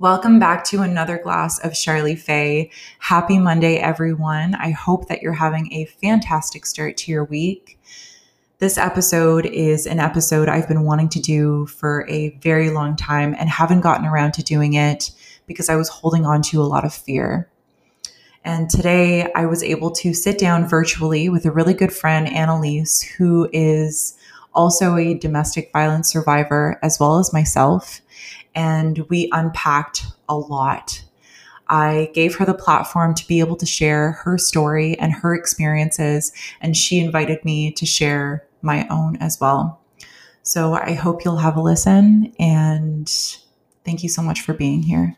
Welcome back to another glass of Charlie Fay. Happy Monday, everyone. I hope that you're having a fantastic start to your week. This episode is an episode I've been wanting to do for a very long time and haven't gotten around to doing it because I was holding on to a lot of fear. And today I was able to sit down virtually with a really good friend, Annalise, who is also a domestic violence survivor, as well as myself. And we unpacked a lot. I gave her the platform to be able to share her story and her experiences, and she invited me to share my own as well. So I hope you'll have a listen, and thank you so much for being here.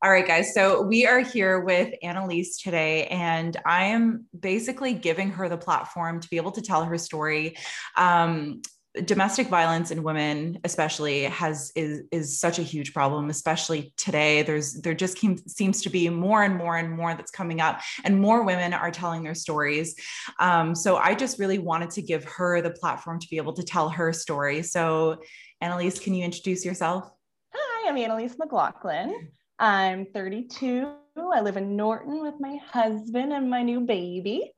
All right, guys. So we are here with Annalise today, and I am basically giving her the platform to be able to tell her story. Um, domestic violence in women especially has is is such a huge problem especially today there's there just came, seems to be more and more and more that's coming up and more women are telling their stories um, so i just really wanted to give her the platform to be able to tell her story so annalise can you introduce yourself hi i'm annalise mclaughlin I'm 32. I live in Norton with my husband and my new baby.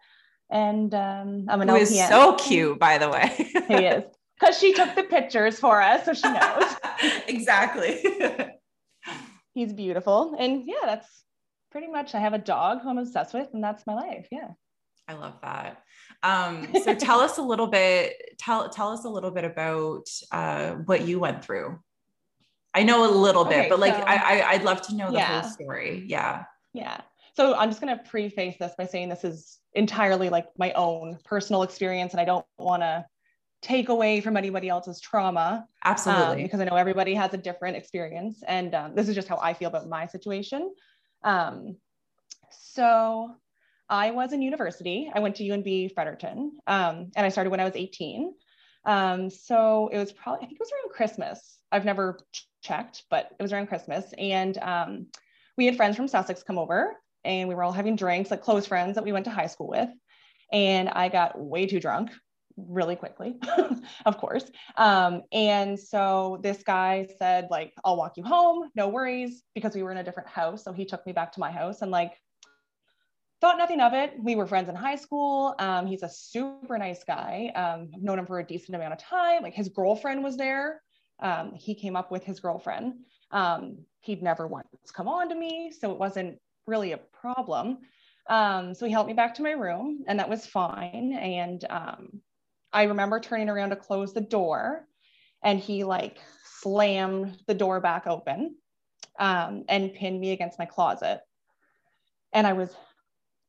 And um, I'm an Who is so cute, by the way. he is. Because she took the pictures for us, so she knows. exactly. He's beautiful. And yeah, that's pretty much I have a dog who I'm obsessed with, and that's my life. Yeah. I love that. Um, so tell us a little bit, tell tell us a little bit about uh, what you went through. I know a little bit, okay, but like so, I, I would love to know the yeah. whole story. Yeah. Yeah. So I'm just gonna preface this by saying this is entirely like my own personal experience, and I don't want to take away from anybody else's trauma. Absolutely. Um, because I know everybody has a different experience, and um, this is just how I feel about my situation. Um, so I was in university. I went to UNB Fredericton, um, and I started when I was 18. Um, so it was probably I think it was around Christmas. I've never checked, but it was around Christmas. And um, we had friends from Sussex come over and we were all having drinks, like close friends that we went to high school with. And I got way too drunk really quickly, of course. Um, and so this guy said, like, I'll walk you home, no worries, because we were in a different house. So he took me back to my house and like thought nothing of it. We were friends in high school. Um, he's a super nice guy. Um, known him for a decent amount of time. Like his girlfriend was there um, he came up with his girlfriend. Um, he'd never once come on to me, so it wasn't really a problem. Um, so he helped me back to my room, and that was fine. And um, I remember turning around to close the door, and he like slammed the door back open um, and pinned me against my closet. And I was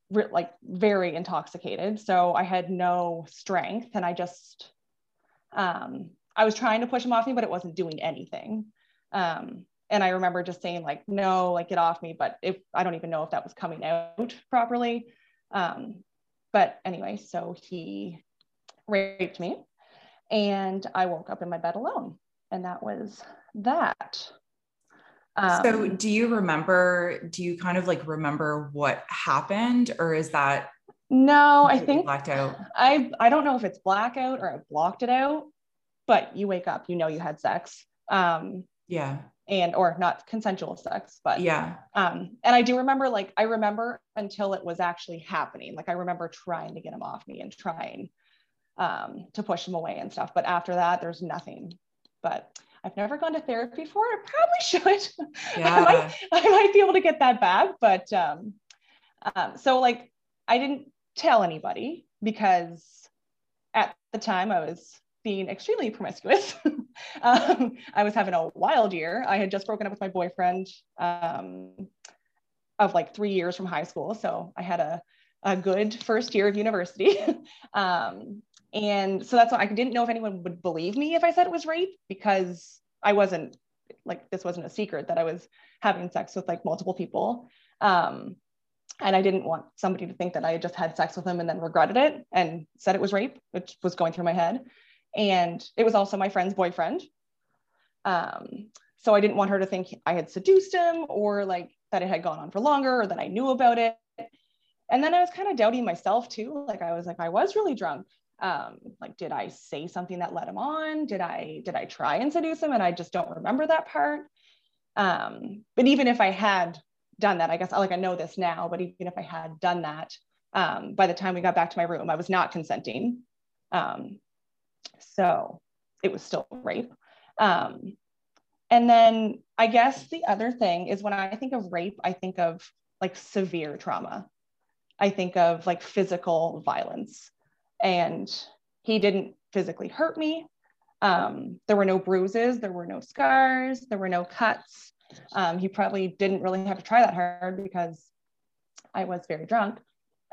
re- like very intoxicated, so I had no strength, and I just um, I was trying to push him off me, but it wasn't doing anything. Um, and I remember just saying like, no, like get off me. But if I don't even know if that was coming out properly. Um, but anyway, so he raped me and I woke up in my bed alone. And that was that. Um, so do you remember, do you kind of like remember what happened or is that? No, I think blacked out. I, I don't know if it's blackout or I blocked it out but you wake up, you know you had sex. Um, yeah. And or not consensual sex, but yeah. Um, and I do remember like I remember until it was actually happening. Like I remember trying to get him off me and trying um to push him away and stuff. But after that, there's nothing. But I've never gone to therapy for it. I probably should. Yeah. I, might, I might be able to get that back. But um, um, so like I didn't tell anybody because at the time I was being extremely promiscuous. um, I was having a wild year. I had just broken up with my boyfriend um, of like three years from high school. So I had a, a good first year of university. um, and so that's why I didn't know if anyone would believe me if I said it was rape because I wasn't like, this wasn't a secret that I was having sex with like multiple people. Um, and I didn't want somebody to think that I had just had sex with him and then regretted it and said it was rape, which was going through my head and it was also my friend's boyfriend. Um, so I didn't want her to think I had seduced him or like that it had gone on for longer or that I knew about it. And then I was kind of doubting myself too. Like I was like, I was really drunk. Um, like, did I say something that led him on? Did I did I try and seduce him? And I just don't remember that part. Um, but even if I had done that, I guess like I know this now, but even if I had done that, um, by the time we got back to my room, I was not consenting. Um, so it was still rape. Um, and then I guess the other thing is when I think of rape, I think of like severe trauma. I think of like physical violence. And he didn't physically hurt me. Um, there were no bruises, there were no scars, there were no cuts. Um, he probably didn't really have to try that hard because I was very drunk.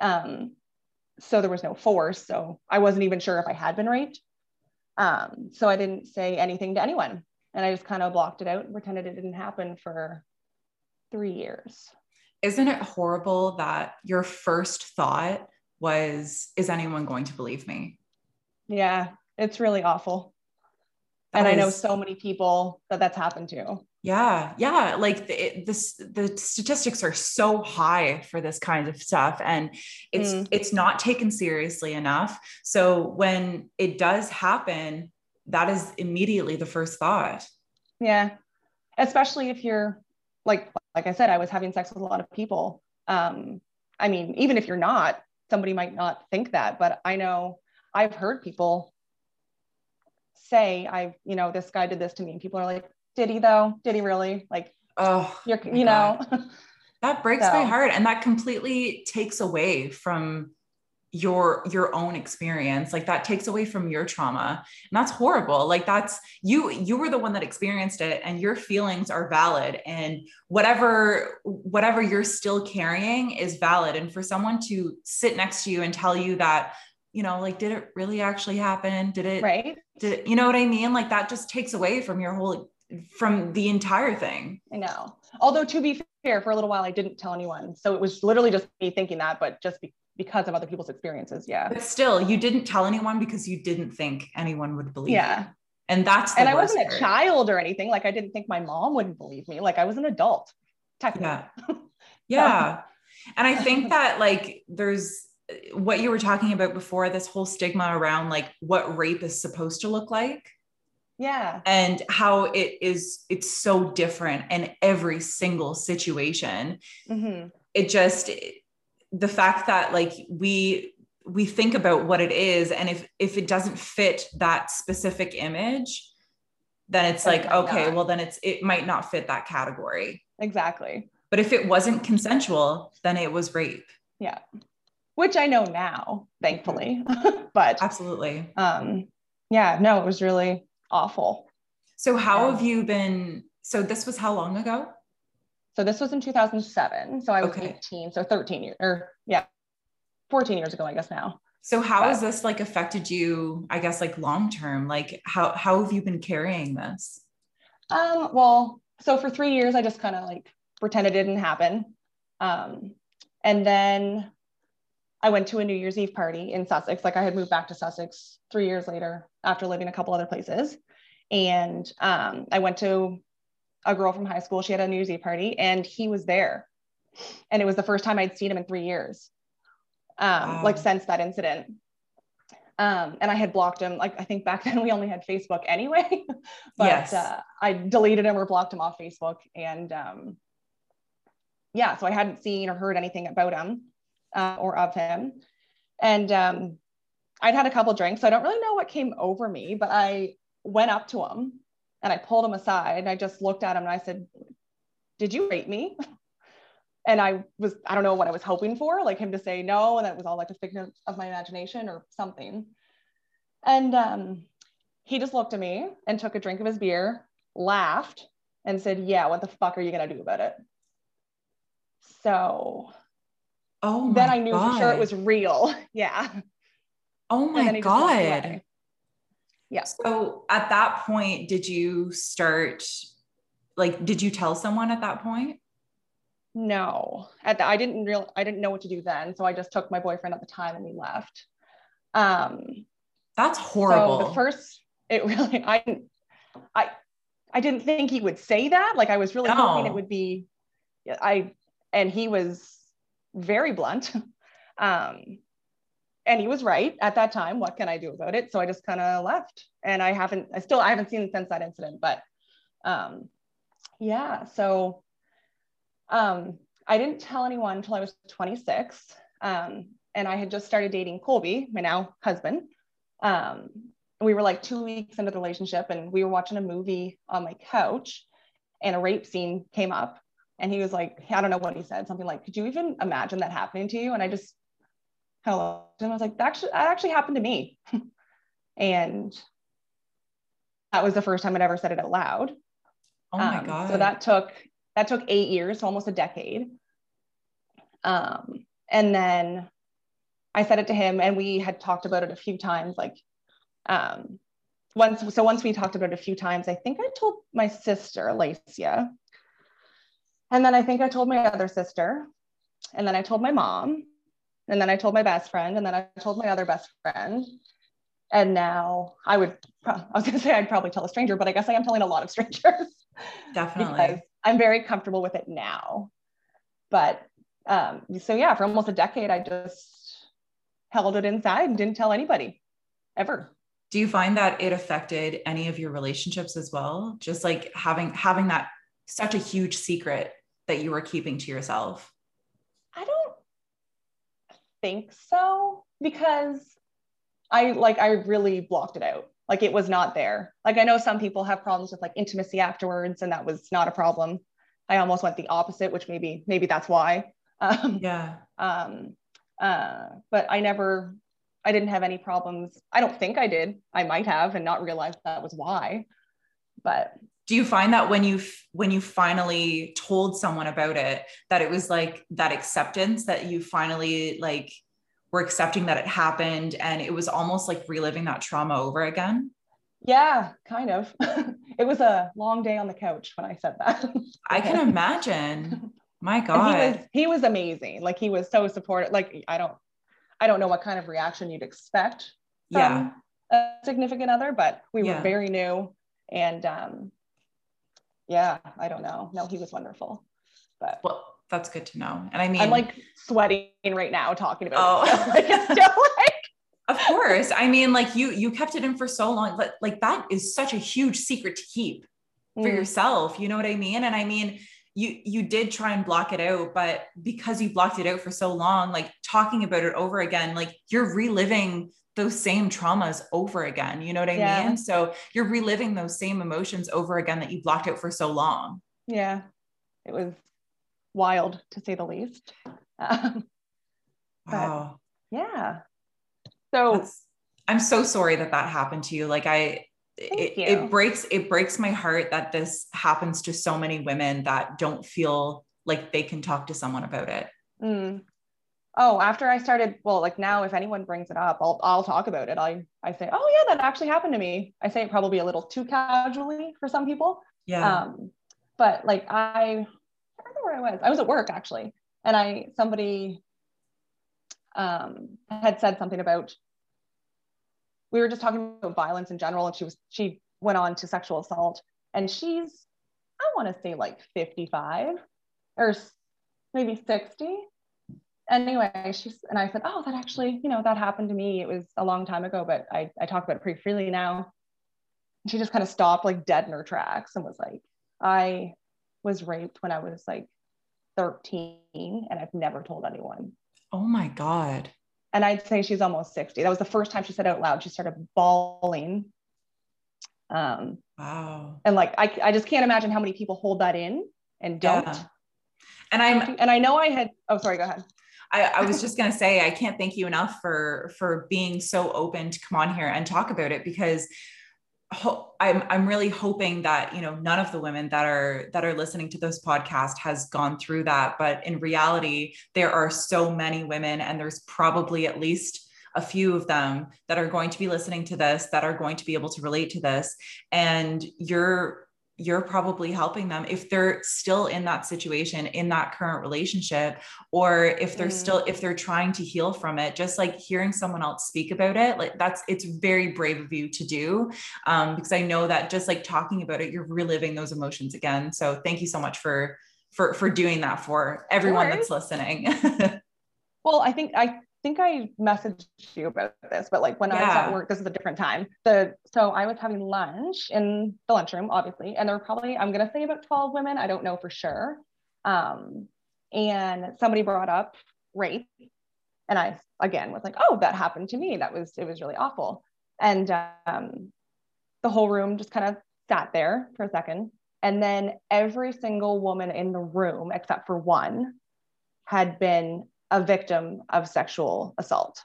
Um, so there was no force. So I wasn't even sure if I had been raped. Um, so I didn't say anything to anyone. And I just kind of blocked it out and pretended it didn't happen for three years. Isn't it horrible that your first thought was, is anyone going to believe me? Yeah, it's really awful. That and is... I know so many people that that's happened to. Yeah, yeah. Like the, this, the statistics are so high for this kind of stuff, and it's mm. it's not taken seriously enough. So when it does happen, that is immediately the first thought. Yeah, especially if you're like like I said, I was having sex with a lot of people. Um, I mean, even if you're not, somebody might not think that, but I know I've heard people say, I, you know, this guy did this to me, and people are like, did he though? Did he really? Like, oh, you're, you know, that breaks so. my heart. And that completely takes away from your your own experience like that takes away from your trauma and that's horrible like that's you you were the one that experienced it and your feelings are valid and whatever whatever you're still carrying is valid and for someone to sit next to you and tell you that you know like did it really actually happen did it right did it, you know what i mean like that just takes away from your whole from the entire thing. I know. Although to be fair, for a little while I didn't tell anyone. So it was literally just me thinking that, but just be- because of other people's experiences. Yeah. But still, you didn't tell anyone because you didn't think anyone would believe. Yeah. You. And that's and I wasn't part. a child or anything. Like I didn't think my mom wouldn't believe me. Like I was an adult, technically. Yeah. Yeah. and I think that like there's what you were talking about before, this whole stigma around like what rape is supposed to look like yeah. And how it is it's so different in every single situation. Mm-hmm. it just the fact that like we we think about what it is and if if it doesn't fit that specific image then it's like okay not. well then it's it might not fit that category. Exactly. But if it wasn't consensual then it was rape. Yeah. Which i know now thankfully but absolutely. um yeah no it was really awful. So how um, have you been? So this was how long ago? So this was in 2007. So I was okay. 18, so 13 years, or yeah, 14 years ago, I guess now. So how but, has this like affected you? I guess like long term. Like how how have you been carrying this? Um. Well, so for three years, I just kind of like pretended it didn't happen. Um, and then I went to a New Year's Eve party in Sussex. Like I had moved back to Sussex three years later after living a couple other places. And um, I went to a girl from high school. She had a New Year's Eve party and he was there. And it was the first time I'd seen him in three years, um, wow. like since that incident. Um, and I had blocked him. Like I think back then we only had Facebook anyway, but yes. uh, I deleted him or blocked him off Facebook. And um, yeah, so I hadn't seen or heard anything about him uh, or of him. And um, I'd had a couple drinks. So I don't really know what came over me, but I went up to him and I pulled him aside and I just looked at him and I said, Did you rape me? And I was, I don't know what I was hoping for, like him to say no. And that was all like a figment of my imagination or something. And um, he just looked at me and took a drink of his beer, laughed, and said, Yeah, what the fuck are you going to do about it? So Oh then I knew God. for sure it was real. Yeah. Oh my God. Yeah. So at that point, did you start like did you tell someone at that point? No. At the, I didn't real I didn't know what to do then. So I just took my boyfriend at the time and we left. Um that's horrible. So the first it really I I I didn't think he would say that. Like I was really no. hoping it would be I, and he was very blunt. um, and he was right at that time. What can I do about it? So I just kind of left and I haven't, I still, I haven't seen since that incident, but um, yeah. So um, I didn't tell anyone until I was 26. Um, and I had just started dating Colby, my now husband. Um, we were like two weeks into the relationship and we were watching a movie on my couch and a rape scene came up and he was like i don't know what he said something like could you even imagine that happening to you? And i just hello and i was like that actually, that actually happened to me. And that was the first time i'd ever said it out loud. Oh my um, god. so that took that took eight years so almost a decade. Um, and then i said it to him and we had talked about it a few times like um, once, so once we talked about it a few times, I think I told my sister, Alacia. And then I think I told my other sister. And then I told my mom. And then I told my best friend. And then I told my other best friend. And now I would, I was going to say I'd probably tell a stranger, but I guess I am telling a lot of strangers. Definitely. I'm very comfortable with it now. But um, so yeah, for almost a decade, I just held it inside and didn't tell anybody ever do you find that it affected any of your relationships as well just like having having that such a huge secret that you were keeping to yourself i don't think so because i like i really blocked it out like it was not there like i know some people have problems with like intimacy afterwards and that was not a problem i almost went the opposite which maybe maybe that's why um yeah um uh but i never I didn't have any problems. I don't think I did. I might have and not realize that was why. But do you find that when you when you finally told someone about it that it was like that acceptance that you finally like were accepting that it happened and it was almost like reliving that trauma over again? Yeah, kind of. it was a long day on the couch when I said that. I can imagine. My God. he was he was amazing. Like he was so supportive. Like I don't I don't know what kind of reaction you'd expect yeah. a significant other, but we were very new and um, yeah, I don't know. No, he was wonderful. But well, that's good to know. And I mean, I'm like sweating right now talking about oh. it. like it's still like of course. I mean, like you you kept it in for so long, but like that is such a huge secret to keep for mm. yourself. You know what I mean? And I mean, you you did try and block it out but because you blocked it out for so long like talking about it over again like you're reliving those same traumas over again you know what i yeah. mean? So you're reliving those same emotions over again that you blocked out for so long. Yeah. It was wild to say the least. Um, wow. yeah. So That's, i'm so sorry that that happened to you. Like i it, it, breaks it breaks my heart that this happens to so many women that don't feel like they can talk to someone about it. Mm. Oh after i started well like now if anyone brings it up i'll, I'll talk about it. I i say oh yeah that actually happened to me. I say it probably a little too casually for some people. Yeah. Um but like i i don't know where i was. I was at work actually and i somebody um had said something about we were just talking about violence in general and she was she went on to sexual assault and she's i want to say like 55 or maybe 60 anyway she's and i said oh that actually you know that happened to me it was a long time ago but i, I talk about it pretty freely now and she just kind of stopped like dead in her tracks and was like i was raped when i was like 13 and i've never told anyone oh my god and I'd say she's almost 60. That was the first time she said out loud. She started bawling. Um, wow. And like, I, I just can't imagine how many people hold that in and don't. Yeah. And I'm, and I know I had, oh, sorry, go ahead. I, I was just going to say, I can't thank you enough for, for being so open to come on here and talk about it because I'm I'm really hoping that you know none of the women that are that are listening to this podcast has gone through that. But in reality there are so many women and there's probably at least a few of them that are going to be listening to this that are going to be able to relate to this. And you're you're probably helping them if they're still in that situation in that current relationship or if they're mm. still if they're trying to heal from it just like hearing someone else speak about it like that's it's very brave of you to do um, because i know that just like talking about it you're reliving those emotions again so thank you so much for for for doing that for everyone that's listening. well, I think I think I messaged you about this, but like when yeah. I was at work, this is a different time. The so I was having lunch in the lunchroom, obviously, and there were probably I'm gonna say about 12 women. I don't know for sure. Um, and somebody brought up rape, and I again was like, oh, that happened to me. That was it was really awful. And um, the whole room just kind of sat there for a second, and then every single woman in the room, except for one, had been a victim of sexual assault,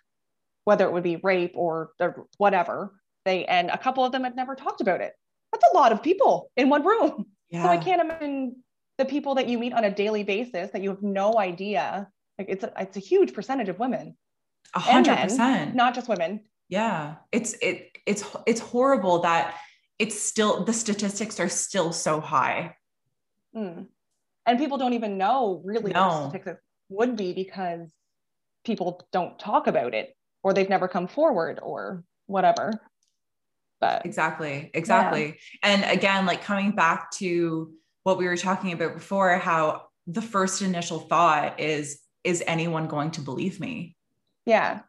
whether it would be rape or, or whatever. They and a couple of them had never talked about it. That's a lot of people in one room. Yeah. So I can't imagine the people that you meet on a daily basis that you have no idea. Like it's a, it's a huge percentage of women. A hundred percent. Not just women. Yeah. It's it it's it's horrible that it's still the statistics are still so high. Mm. And people don't even know really no. statistics would be because people don't talk about it or they've never come forward or whatever. But exactly exactly. Yeah. and again like coming back to what we were talking about before how the first initial thought is is anyone going to believe me? Yeah.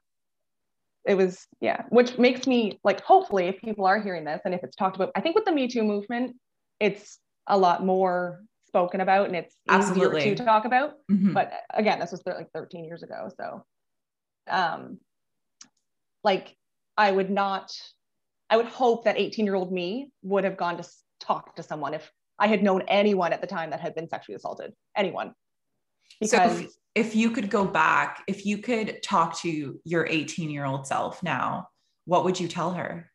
It was yeah which makes me like hopefully if people are hearing this and if it's talked about i think with the me too movement it's a lot more spoken about and it's Absolutely. easier to talk about. Mm-hmm. But again, this was th- like 13 years ago. So, um, like I would not, I would hope that 18 year old me would have gone to talk to someone if I had known anyone at the time that had been sexually assaulted, anyone. Because so if, if you could go back, if you could talk to your 18 year old self now, what would you tell her?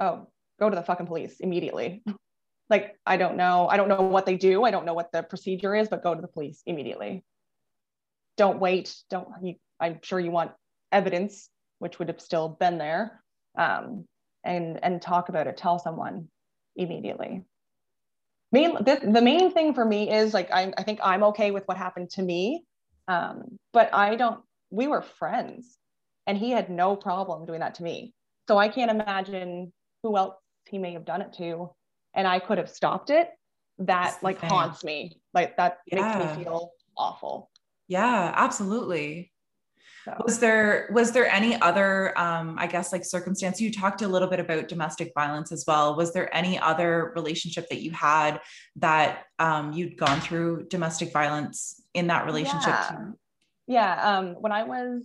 Oh, go to the fucking police immediately like i don't know. I don't know what they do. I don't know what the procedure is but go to the police immediately. Don't wait. Don't you, i'm sure you want evidence which would have still been there um, and and talk about it. Tell someone immediately. Main the, the main thing for me is like I, I think i'm okay with what happened to me um, but i don't we were friends and he had no problem doing that to me. So i can't imagine who else he may have done it to and I could have stopped it, that like thing. haunts me. Like that yeah. makes me feel awful. Yeah, absolutely. So. Was there was there any other um I guess like circumstance you talked a little bit about domestic violence as well. Was there any other relationship that you had that um you'd gone through domestic violence in that relationship? Yeah. yeah, um when I was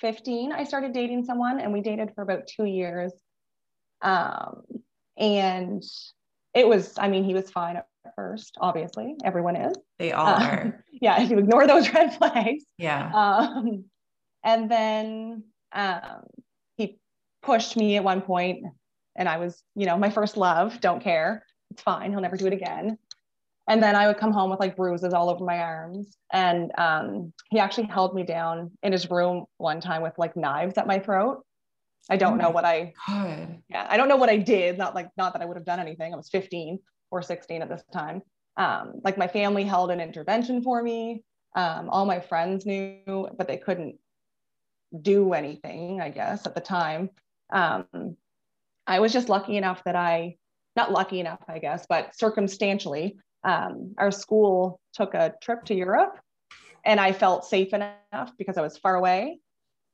15, I started dating someone and we dated for about 2 years. Um and it was, I mean, he was fine at first, obviously. Everyone is. They all um, are. Yeah, if you ignore those red flags. Yeah. Um, and then um, he pushed me at one point, and I was, you know, my first love, don't care. It's fine. He'll never do it again. And then I would come home with like bruises all over my arms. And um, he actually held me down in his room one time with like knives at my throat. I don't oh know what I God. yeah, I don't know what I did. Not like not that I would have done anything. I was 15 or 16 at this time. Um, like my family held an intervention for me. Um, all my friends knew, but they couldn't do anything, I guess, at the time. Um, I was just lucky enough that I, not lucky enough, I guess, but circumstantially, um, our school took a trip to Europe and I felt safe enough because I was far away.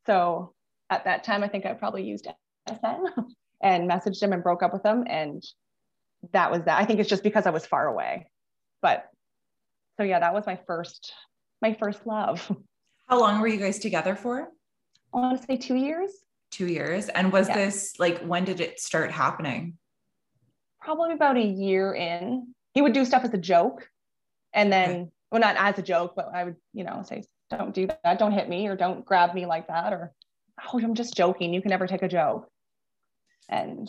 So at that time, I think I probably used MSN and messaged him and broke up with him. And that was that. I think it's just because I was far away. But so yeah, that was my first, my first love. How long were you guys together for? I want to say two years. Two years. And was yeah. this like when did it start happening? Probably about a year in. He would do stuff as a joke. And then, okay. well, not as a joke, but I would, you know, say, don't do that. Don't hit me or don't grab me like that. Or oh, I'm just joking. You can never take a joke. And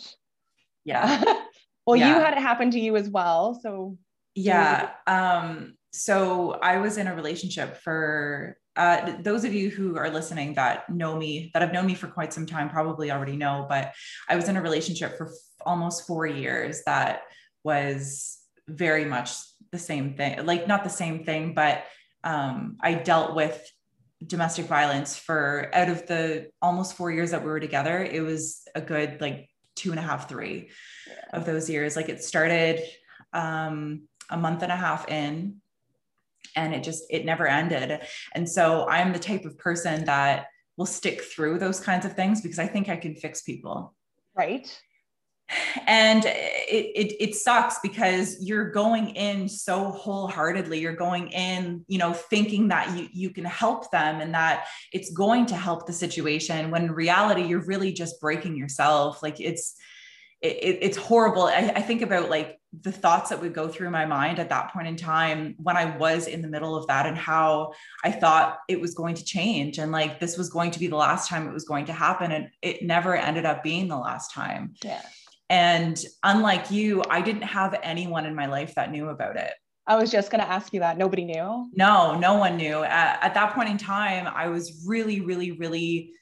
yeah. well, yeah. you had it happen to you as well. So yeah. Um, so I was in a relationship for uh, those of you who are listening that know me, that have known me for quite some time, probably already know, but I was in a relationship for f- almost four years that was very much the same thing, like not the same thing, but um, I dealt with domestic violence for out of the almost four years that we were together, it was a good like two and a half, three yeah. of those years. Like it started, um, a month and a half in and it just it never ended and so i'm the type of person that will stick through those kinds of things because i think i can fix people right and it, it, it sucks because you're going in so wholeheartedly you're going in you know thinking that you you can help them and that it's going to help the situation when in reality you're really just breaking yourself like it's it, it's horrible I, I think about like the thoughts that would go through my mind at that point in time when I was in the middle of that and how I thought it was going to change and like this was going to be the last time it was going to happen and it never ended up being the last time. Yeah. And unlike you, I didn't have anyone in my life that knew about it. I was just going to ask you that. Nobody knew? No, no one knew. At, at, that point in time, I was really, really, really,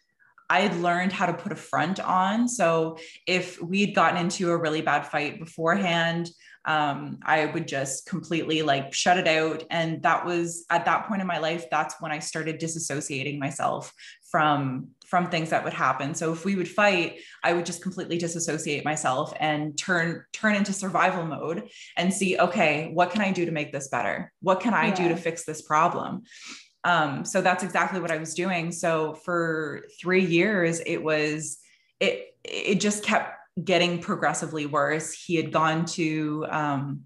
I had learned how to put a front on. So if we'd gotten into a really bad fight beforehand, um, I would just completely like shut it out. And that was at that point in my life, that's when I started disassociating myself from from things that would happen. So if we would fight, I would just completely disassociate myself and turn turn into survival mode and see, okay, what can I do to make this better? What can I yeah. do to fix this problem? Um, so that's exactly what I was doing. So for three years, it was it it just kept getting progressively worse. He had gone to um,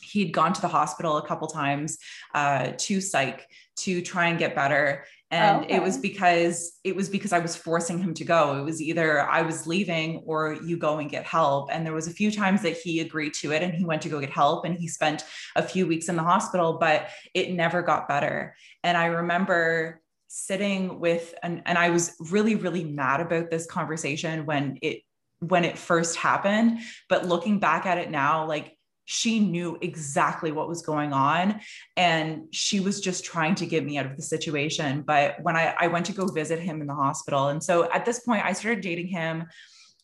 he'd gone to the hospital a couple times uh, to psych to try and get better Oh, and okay. it was because it was because i was forcing him to go. It was either i was leaving or you go and get help. And there was a few times that he agreed to it and he went to go get help and he spent a few weeks in the hospital but it never got better. And i remember sitting with and, and i was really really mad about this conversation when it when it first happened but looking back at it now like she knew exactly what was going on and she was just trying to get me out of the situation. But when I, I went to go visit him in the hospital and so at this point i started dating him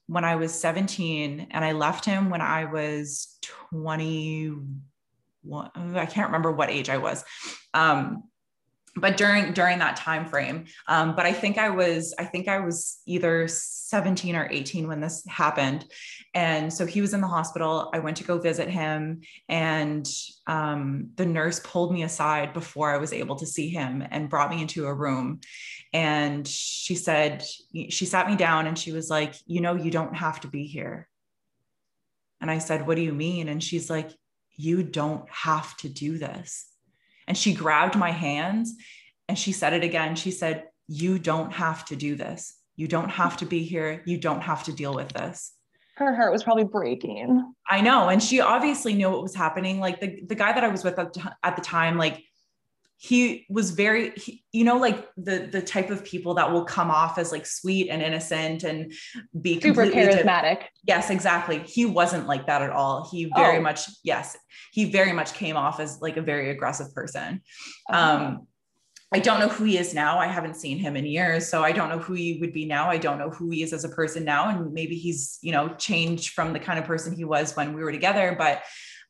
when i was 17 and i left him when i was 21 i can't remember what age i was. Um, but during during that time frame um, but i think i was i think i was either 17 or 18 when this happened. And so he was in the hospital. I went to go visit him and um, the nurse pulled me aside before i was able to see him and brought me into a room. And she said she sat me down and she was like you know you don't have to be here. And i said what do you mean? And she's like you don't have to do this and she grabbed my hands and she said it again. She said, You don't have to do this. You don't have to be here. You don't have to deal with this. Her heart was probably breaking. I know. And she obviously knew what was happening. Like the, the guy that I was with at, at the time, like he was very he, you know like the the type of people that will come off as like sweet and innocent and be super charismatic yes exactly he wasn't like that at all he very oh. much yes he very much came off as like a very aggressive person um I don't know who he is now. I haven't seen him in years. So I don't know who he would be now. I don't know who he is as a person now. And maybe he's, you know, changed from the kind of person he was when we were together. But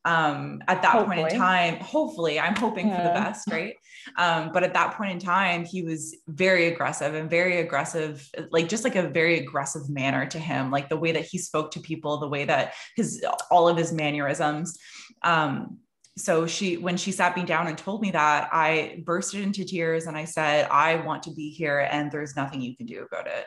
um, at that hopefully. point in time, hopefully, I'm hoping yeah. for the best, right? Um, but at that point in time, he was very aggressive and very aggressive, like just like a very aggressive manner to him, like the way that he spoke to people, the way that his all of his mannerisms. Um, so she when she sat me down and told me that i bursted into tears and i said i want to be here and there's nothing you can do about it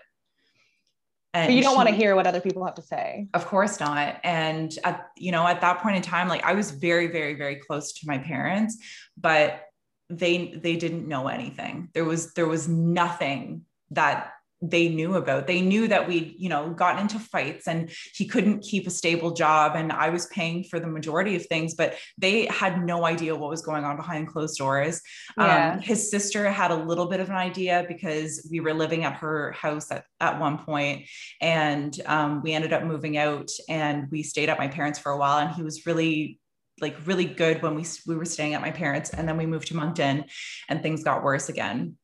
and but you don't she, want to hear what other people have to say. Of course not. And at, you know, at that point in time, like I was very, very, very close to my parents, but they they didn't know anything. There was there was nothing that they knew about. They knew that we'd, you know, gotten into fights and he couldn't keep a stable job and I was paying for the majority of things, but they had no idea what was going on behind closed doors. Yeah. Um, his sister had a little bit of an idea because we were living at her house at, at one point and um, we ended up moving out and we stayed at my parents for a while and he was really like really good when we we were staying at my parents and then we moved to Moncton and things got worse again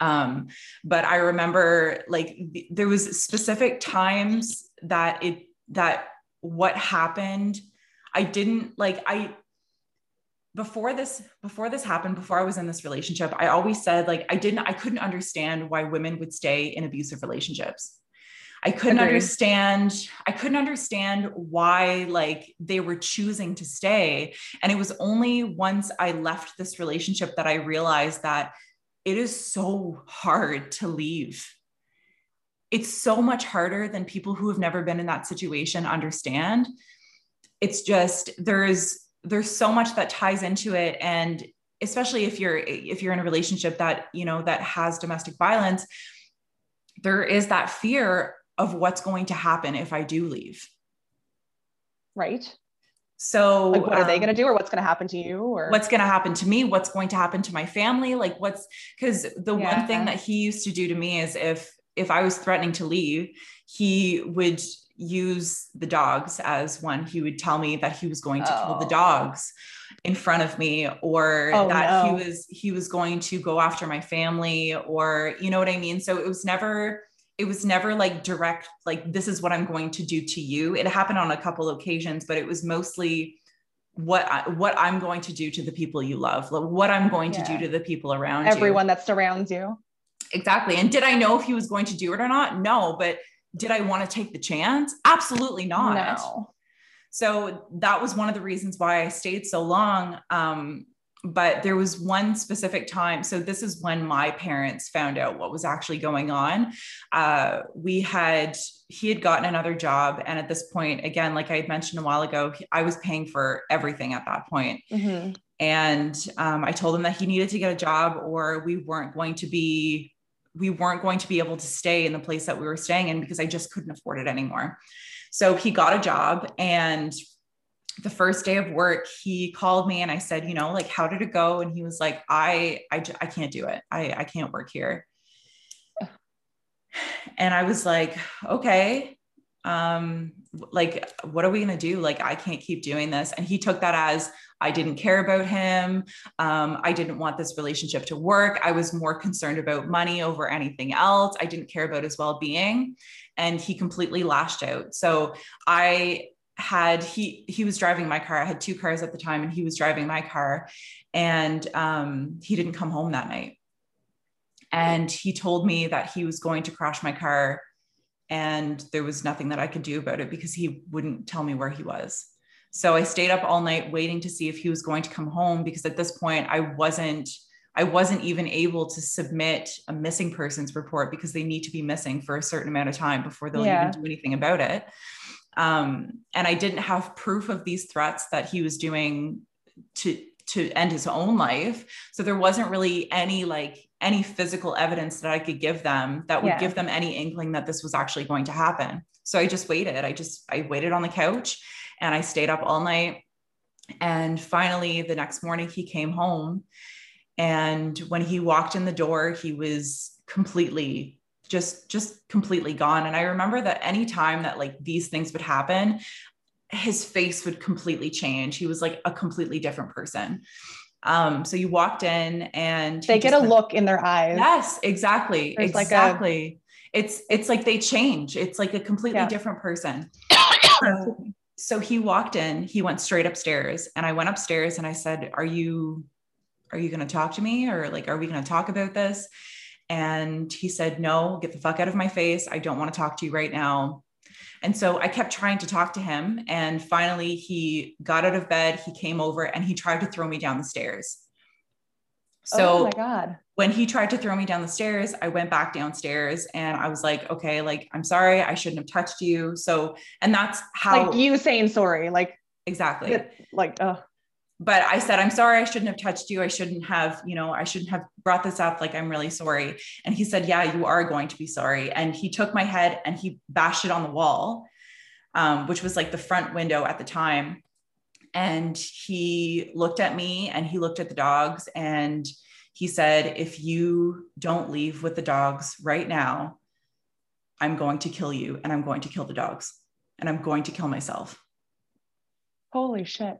um, but I remember like there was specific times that it that what happened. I didn't like I before this before this happened before i was in this relationship i always said like i didn't i couldn't understand why women would stay in abusive relationships I couldn't Agreed. understand I couldn't understand why like they were choosing to stay and it was only once I left this relationship that I realized that it is so hard to leave. It's so much harder than people who have never been in that situation understand. It's just there's there's so much that ties into it and especially if you're if you're in a relationship that, you know, that has domestic violence, there is that fear of what's going to happen if I do leave. Right. So like what are um, they going to do or what's going to happen to you or what's going to happen to me? What's going to happen to my family? Like what's because the yeah. one thing that he used to do to me is if if I was threatening to leave, he would use the dogs as one. He would tell me that he was going to oh. kill the oh. dogs in front of me or oh, that no. he was he was going to go after my family or you know what I mean? So it was never it was never like direct like this is what i'm going to do to you. It happened on a couple occasions but it was mostly what I, what i'm going to do to the people you love what i'm going yeah. to do to the people around everyone you. that surrounds you. Exactly. And did i know if he was going to do it or not? No but did i want to take the chance? Absolutely not. No. so that was one of the reasons why i stayed so long. Um, but there was one specific time. So this is when my parents found out what was actually going on. Uh, we had he had gotten another job, and at this point, again, like I had mentioned a while ago, I was paying for everything at that point. Mm-hmm. And um, I told him that he needed to get a job, or we weren't going to be we weren't going to be able to stay in the place that we were staying in because I just couldn't afford it anymore. So he got a job and the first day of work he called me and i said you know like how did it go? And he was like i i, I can't do it. I i can't work here. And i was like okay um like what are we going to do? Like i can't keep doing this. And he took that as i didn't care about him. Um, i didn't want this relationship to work. I was more concerned about money over anything else. I didn't care about his well-being. And he completely lashed out. So i had he he was driving my car. I had two cars at the time, and he was driving my car, and um, he didn't come home that night. And he told me that he was going to crash my car, and there was nothing that I could do about it because he wouldn't tell me where he was. So I stayed up all night waiting to see if he was going to come home because at this point I wasn't I wasn't even able to submit a missing persons report because they need to be missing for a certain amount of time before they'll yeah. even do anything about it. Um, and I didn't have proof of these threats that he was doing to to end his own life. So there wasn't really any like any physical evidence that I could give them that would yeah. give them any inkling that this was actually going to happen. So I just waited. I just I waited on the couch and I stayed up all night. And finally the next morning he came home and when he walked in the door he was completely just just completely gone. And i remember that any time that like these things would happen his face would completely change. He was like a completely different person. Um so you walked in and they get a look in their eyes. Yes exactly. There's exactly like a... it's it's like they change. It's like a completely yeah. different person. So, so he walked in he went straight upstairs and i went upstairs and i said are you are you going to talk to me? Or like are we going to talk about this and he said, No, get the fuck out of my face. I don't want to talk to you right now. And so I kept trying to talk to him. And finally, he got out of bed, he came over and he tried to throw me down the stairs. So, oh my God. When he tried to throw me down the stairs, I went back downstairs and I was like, okay, like, I'm sorry, I shouldn't have touched you. So, and that's how. Like you saying sorry, like, exactly. Like, oh but I said, I'm sorry, I shouldn't have touched you. I shouldn't have, you know, I shouldn't have brought this up. Like, I'm really sorry. And he said, Yeah, you are going to be sorry. And he took my head and he bashed it on the wall, um, which was like the front window at the time. And he looked at me and he looked at the dogs and he said, If you don't leave with the dogs right now, I'm going to kill you and I'm going to kill the dogs and I'm going to kill myself. Holy shit.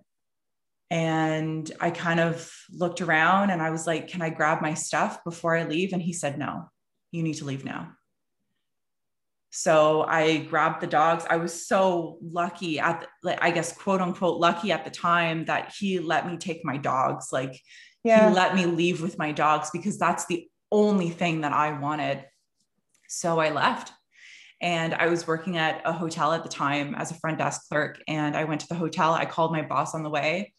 And I kind of looked around and I was like, Can I grab my stuff before I leave? And he said, No, you need to leave now. So I grabbed the dogs. I was so lucky at, the, I guess, quote unquote, lucky at the time that he let me take my dogs. Like, yeah. he let me leave with my dogs because that's the only thing that I wanted. So I left. And I was working at a hotel at the time as a front desk clerk. And I went to the hotel. I called my boss on the way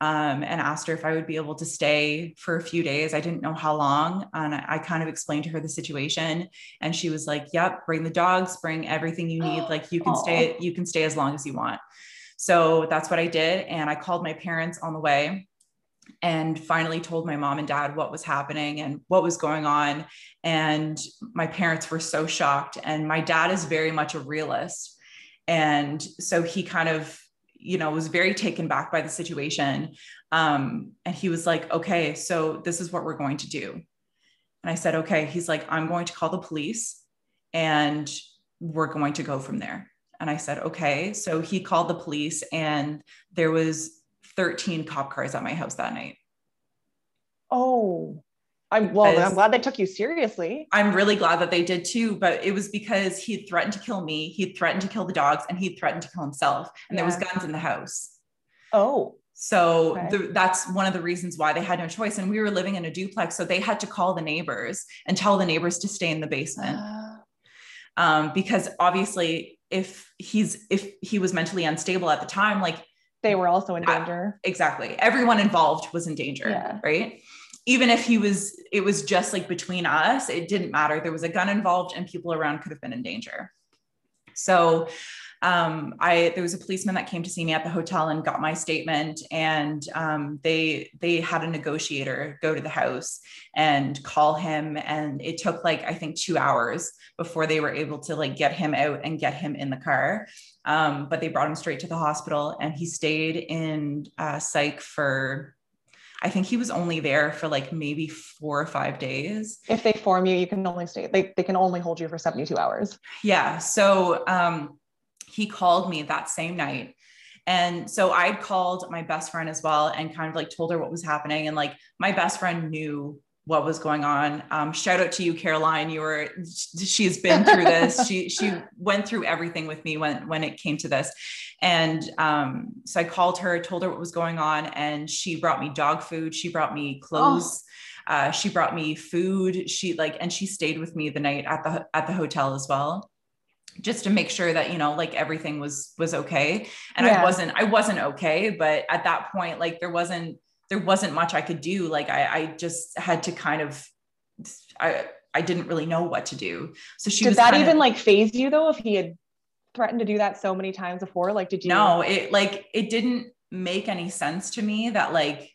um, and asked her if I would be able to stay for a few days. I didn't know how long. And I kind of explained to her the situation. And she was like, Yep, bring the dogs, bring everything you need. Like you can stay, you can stay as long as you want. So that's what I did. And I called my parents on the way and finally told my mom and dad what was happening and what was going on. And my parents were so shocked. And my dad is very much a realist. And so he kind of, you know, was very taken back by the situation. Um, and he was like, okay, so this is what we're going to do. And I said, okay. He's like, I'm going to call the police and we're going to go from there. And I said, okay. So he called the police and there was 13 cop cars at my house that night. Oh, I'm well, I'm glad they took you seriously. I'm really glad that they did too, but it was because he threatened to kill me, he threatened to kill the dogs, and he threatened to kill himself. And yeah. there was guns in the house. Oh. So okay. the, that's one of the reasons why they had no choice. And we were living in a duplex. So they had to call the neighbors and tell the neighbors to stay in the basement. Um, because obviously if he's if he was mentally unstable at the time, like they were also in danger. exactly. Everyone involved was in danger, yeah. right? Even if he was, it was just like between us, it didn't matter. There was a gun involved and people around could have been in danger. So um, I there was a policeman that came to see me at the hotel and got my statement, and um, they they had a negotiator go to the house and call him, and it took like I think two hours before they were able to like get him out and get him in the car. Um, but they brought him straight to the hospital, and he stayed in uh, psych for I think he was only there for like maybe four or five days. If they form you, you can only stay, they, they can only hold you for 72 hours. Yeah. So um, he called me that same night. And so I'd called my best friend as well and kind of like told her what was happening. And like my best friend knew what was going on. Um, shout out to you, Caroline. You were she's been through this. she she went through everything with me when when it came to this. And um, so I called her, told her what was going on, and she brought me dog food. She brought me clothes. Oh. Uh, she brought me food. She like, and she stayed with me the night at the at the hotel as well just to make sure that you know like everything was was okay and yeah. i wasn't i wasn't okay but at that point like there wasn't there wasn't much i could do like i i just had to kind of i i didn't really know what to do so she did was that even of, like phase you though if he had threatened to do that so many times before like did you no it like it didn't make any sense to me that like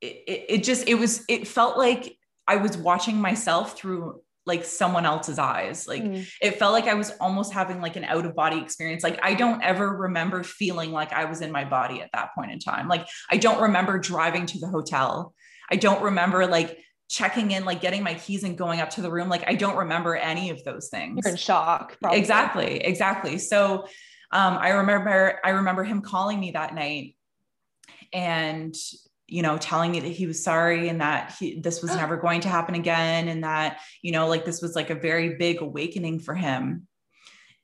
it, it, it just it was it felt like i was watching myself through like someone else's eyes. Like mm. it felt like I was almost having like an out of body experience. Like I don't ever remember feeling like I was in my body at that point in time. Like I don't remember driving to the hotel. I don't remember like checking in, like getting my keys and going up to the room. Like I don't remember any of those things. You're in shock. Probably. Exactly. Exactly. So um, I remember, I remember him calling me that night and you know telling me that he was sorry and that he, this was never going to happen again and that you know like this was like a very big awakening for him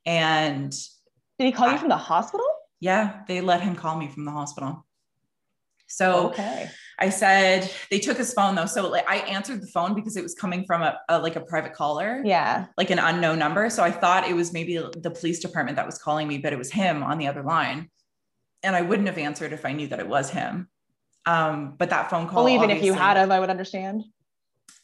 and did he call I, you from the hospital yeah they let him call me from the hospital so okay. I said they took his phone though. So like I answered the phone because it was coming from a, a, like a private caller. Yeah. Like an unknown number. So I thought it was maybe the police department that was calling me, but it was him on the other line. And I wouldn't have answered if I knew that it was him. Um, but that phone call, well, even if you had of, I would understand.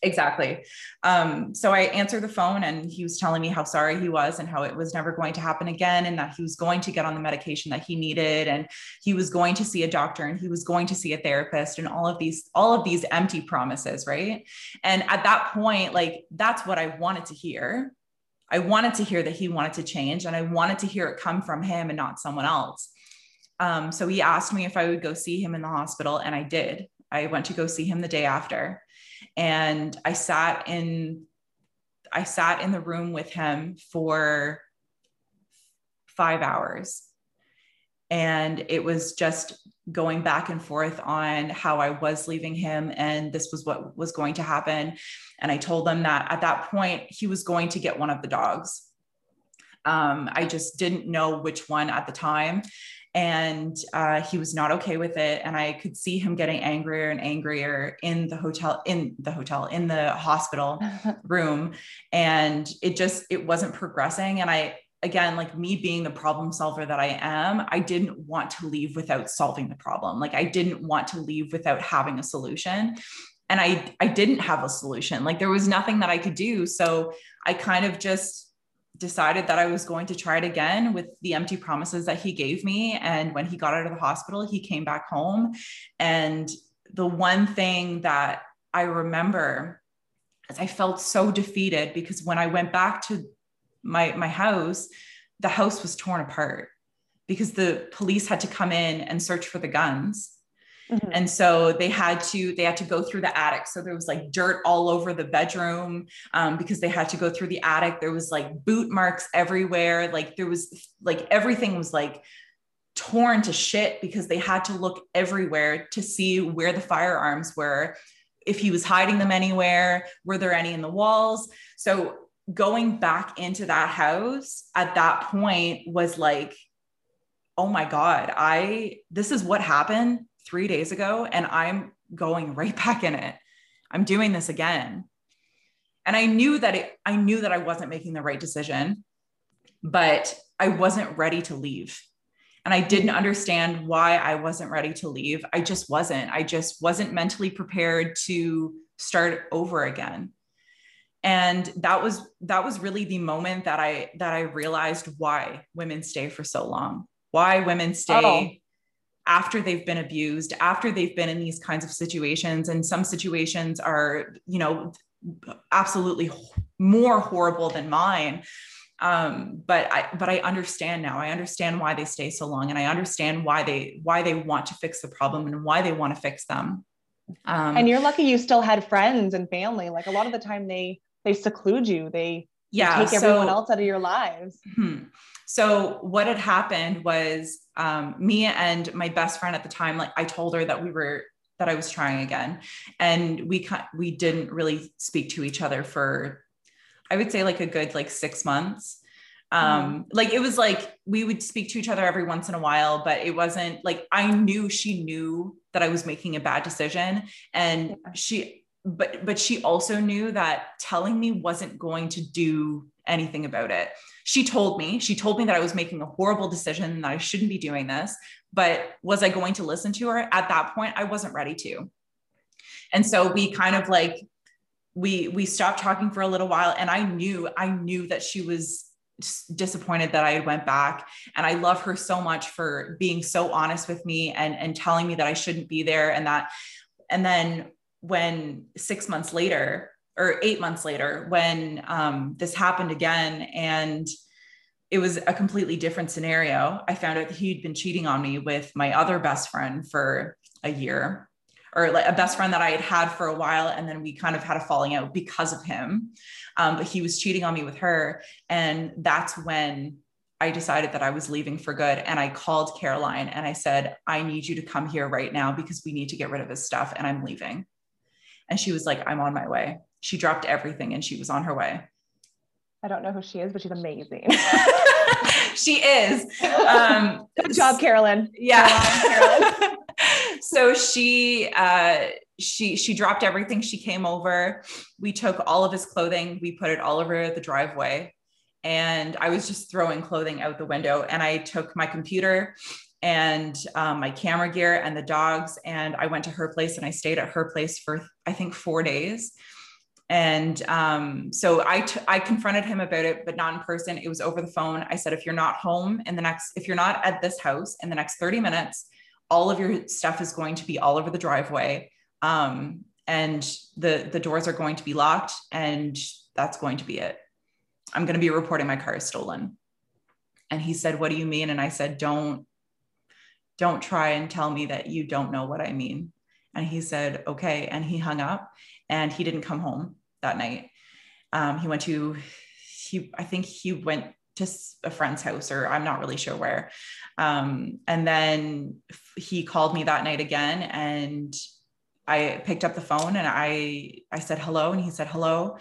Exactly. Um, so I answered the phone and he was telling me how sorry he was and how it was never going to happen again and that he was going to get on the medication that he needed and he was going to see a doctor and he was going to see a therapist and all of these all of these empty promises, right? And at that point like that's what I wanted to hear. I wanted to hear that he wanted to change and I wanted to hear it come from him and not someone else. Um, so he asked me if I would go see him in the hospital, and I did. I went to go see him the day after, and I sat in I sat in the room with him for five hours. And it was just going back and forth on how I was leaving him and this was what was going to happen. And I told him that at that point, he was going to get one of the dogs Um, I just didn't know which one at the time. And uh, he was not okay with it. And I could see him getting angrier and angrier in the hotel, in the hotel, in the hospital room. And it just, it wasn't progressing. And I, again, like me being the problem solver that I am, I didn't want to leave without solving the problem. Like I didn't want to leave without having a solution. And I I didn't have a solution. Like there was nothing that I could do. So I kind of just decided that I was going to try it again with the empty promises that he gave me. And when he got out of the hospital, he came back home. And the one thing that I remember is I felt so defeated because when I went back to my my house, the house was torn apart because the police had to come in and search for the guns. Mm-hmm. And so they had to they had to go through the attic. So there was like dirt all over the bedroom um, because they had to go through the attic. There was like boot marks everywhere. Like there was like everything was like torn to shit because they had to look everywhere to see where the firearms were if he was hiding them anywhere were there any in the walls so going back into that house at that point was like oh my god i this is what happened 3 days ago and i'm going right back in it. I'm doing this again. And i knew that it i knew that i wasn't making the right decision but i wasn't ready to leave. And i didn't understand why i wasn't ready to leave. I just wasn't. I just wasn't mentally prepared to start over again. And that was that was really the moment that i that i realized why women stay for so long why women stay oh. After they've been abused after they've been in these kinds of situations and some situations are you know absolutely more horrible than mine. Um, but i but i understand now. I understand why they stay so long and i understand why they why they want to fix the problem and why they want to fix them. Um, and you're lucky you still had friends and family. Like a lot of the time they they seclude you. They yeah take everyone else out of your lives. Hmm. so what had happened was um, me and my best friend at the time like i told her that we were that i was trying again. And we we didn't really speak to each other for i would say like a good like six months. Um mm. like it was like we would speak to each other every once in a while but it wasn't like i knew she knew that i was making a bad decision. And she but but she also knew that telling me wasn't going to do anything about it she told me she told me that i was making a horrible decision that i shouldn't be doing this but was i going to listen to her at that point i wasn't ready to and so we kind of like we we stopped talking for a little while and i knew i knew that she was disappointed that I went back. And I love her so much for being so honest with me and, and telling me that I shouldn't be there and that. And then when six months later or eight months later, when um, this happened again, and it was a completely different scenario, I found out that he'd been cheating on me with my other best friend for a year or like a best friend that I had had for a while. And then we kind of had a falling out because of him. Um, but he was cheating on me with her. And that's when I decided that I was leaving for good. And I called Caroline and I said, I need you to come here right now because we need to get rid of this stuff and I'm leaving. And she was like, I'm on my way. She dropped everything and she was on her way. I don't know who she is, but she's amazing. she is. Um, Good job, Carolyn. Yeah. Carolyn. so she uh, she she dropped everything. She came over. We took all of his clothing. We put it all over the driveway, and I was just throwing clothing out the window. And I took my computer and um, my camera gear and the dogs. And I went to her place and I stayed at her place for, I think, four days. And um, so I, t- I confronted him about it, but not in person. It was over the phone. I said, if you're not home in the next, if you're not at this house in the next 30 minutes, all of your stuff is going to be all over the driveway. Um, and the, the doors are going to be locked and that's going to be it. I'm going to be reporting my car is stolen. And he said, what do you mean? And I said, don't, don't try and tell me that you don't know what I mean. And he said, okay. And he hung up and he didn't come home that night. Um, he went to, he, I think he went to a friend's house or I'm not really sure where. Um, and then he called me that night again and I picked up the phone and I, I said, hello. And he said, hello.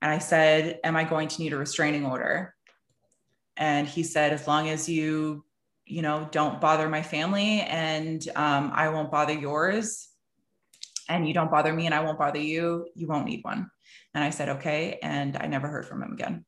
And I said, am I going to need a restraining order? and he said, as long as you, you know, don't bother my family and um, I won't bother yours, and you don't bother me and I won't bother you, you won't need one. And I said, okay. And I never heard from him again.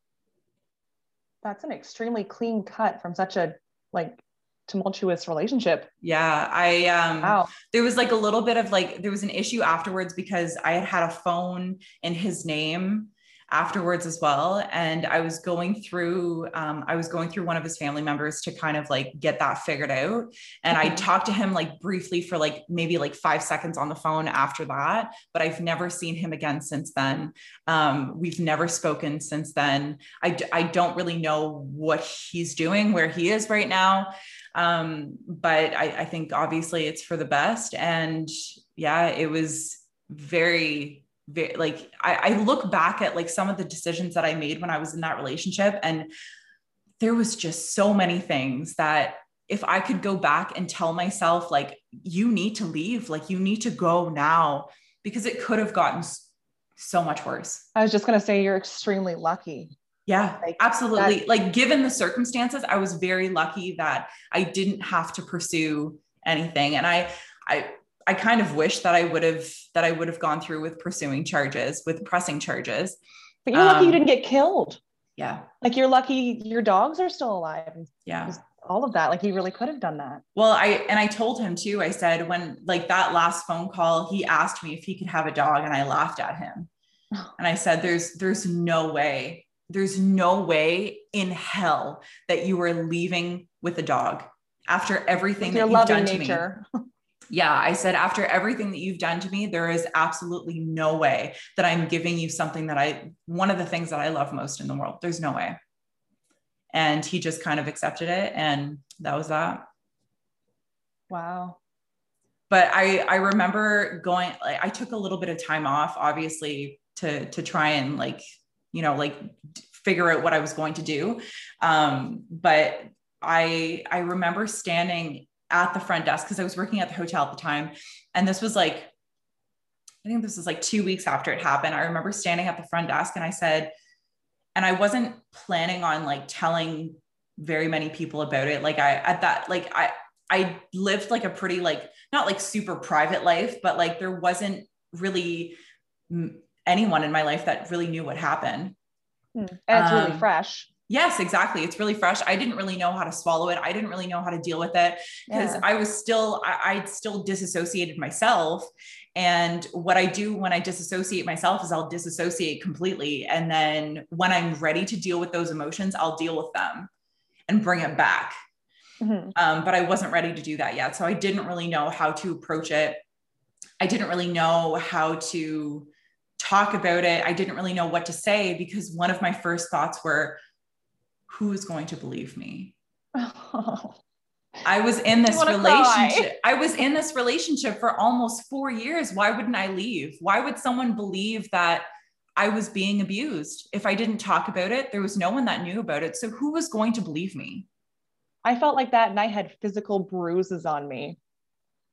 That's an extremely clean cut from such a like tumultuous relationship. Yeah, I um wow. there was like a little bit of like there was an issue afterwards because I had had a phone in his name afterwards as well and i was going through um, i was going through one of his family members to kind of like get that figured out and i talked to him like briefly for like maybe like five seconds on the phone after that but i've never seen him again since then. Um, we've never spoken since then. I, I don't really know what he's doing where he is right now um, but I, I think obviously it's for the best and yeah it was very very, like I, I look back at like some of the decisions that I made when I was in that relationship and there was just so many things that if I could go back and tell myself like you need to leave, like you need to go now because it could have gotten so much worse. I was just going to say you're extremely lucky. Yeah, like, absolutely. like given the circumstances, I was very lucky that I didn't have to pursue anything and I I I kind of wish that I would have that I would have gone through with pursuing charges, with pressing charges. But you're um, lucky you um, didn't get killed. Yeah. Like you're lucky your dogs are still alive. Yeah. All of that. Like you really could have done that. Well, I and I told him too. I said when like that last phone call, he asked me if he could have a dog, and I laughed at him. and I said, There's there's no way, there's no way in hell that you are leaving with a dog after everything that you've done nature. to me. yeah, I said, after everything that you've done to me, there is absolutely no way that I'm giving you something that I, one of the things that I love most in the world. There's no way. And he just kind of accepted it. And that was that. Wow. But I, I remember going, like, I took a little bit of time off, obviously, to, to try and like, you know, like figure out what I was going to do. Um, but I, I remember standing at the front desk because I was working at the hotel at the time. And this was like, I think this was like two weeks after it happened. I remember standing at the front desk and I said, and I wasn't planning on like telling very many people about it. Like I, at that, like I, I lived like a pretty like, not like super private life, but like there wasn't really anyone in my life that really knew what happened. Hmm. And it's um, really fresh. Yes, exactly. It's really fresh. I didn't really know how to swallow it. I didn't really know how to deal with it because yeah. I was still, I, I'd still disassociated myself. And what I do when I disassociate myself is I'll disassociate completely. And then when I'm ready to deal with those emotions, I'll deal with them and bring it back. Mm-hmm. Um, but I wasn't ready to do that yet. So I didn't really know how to approach it. I didn't really know how to talk about it. I didn't really know what to say because one of my first thoughts were, who is going to believe me? Oh. I was in this relationship. Cry. I was in this relationship for almost four years. Why wouldn't I leave? Why would someone believe that I was being abused? If I didn't talk about it, there was no one that knew about it. So who was going to believe me? I felt like that and I had physical bruises on me.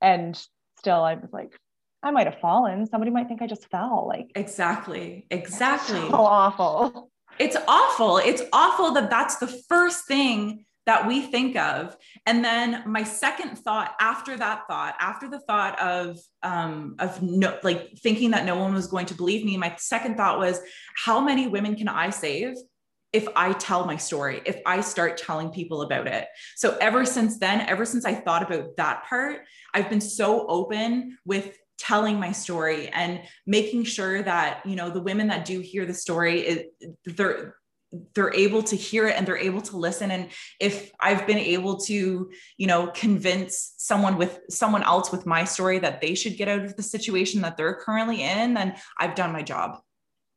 And still, I was like, I might have fallen. Somebody might think I just fell. Like, exactly. Exactly. So awful it's awful. It's awful that that's the first thing that we think of. And then my second thought after that thought, after the thought of um, of no, like thinking that no one was going to believe me, my second thought was, how many women can I save if I tell my story, if I start telling people about it. So ever since then, ever since I thought about that part, I've been so open with telling my story and making sure that you know the women that do hear the story it, they're they're able to hear it and they're able to listen. And if i've been able to you know convince someone with someone else with my story that they should get out of the situation that they're currently in then i've done my job.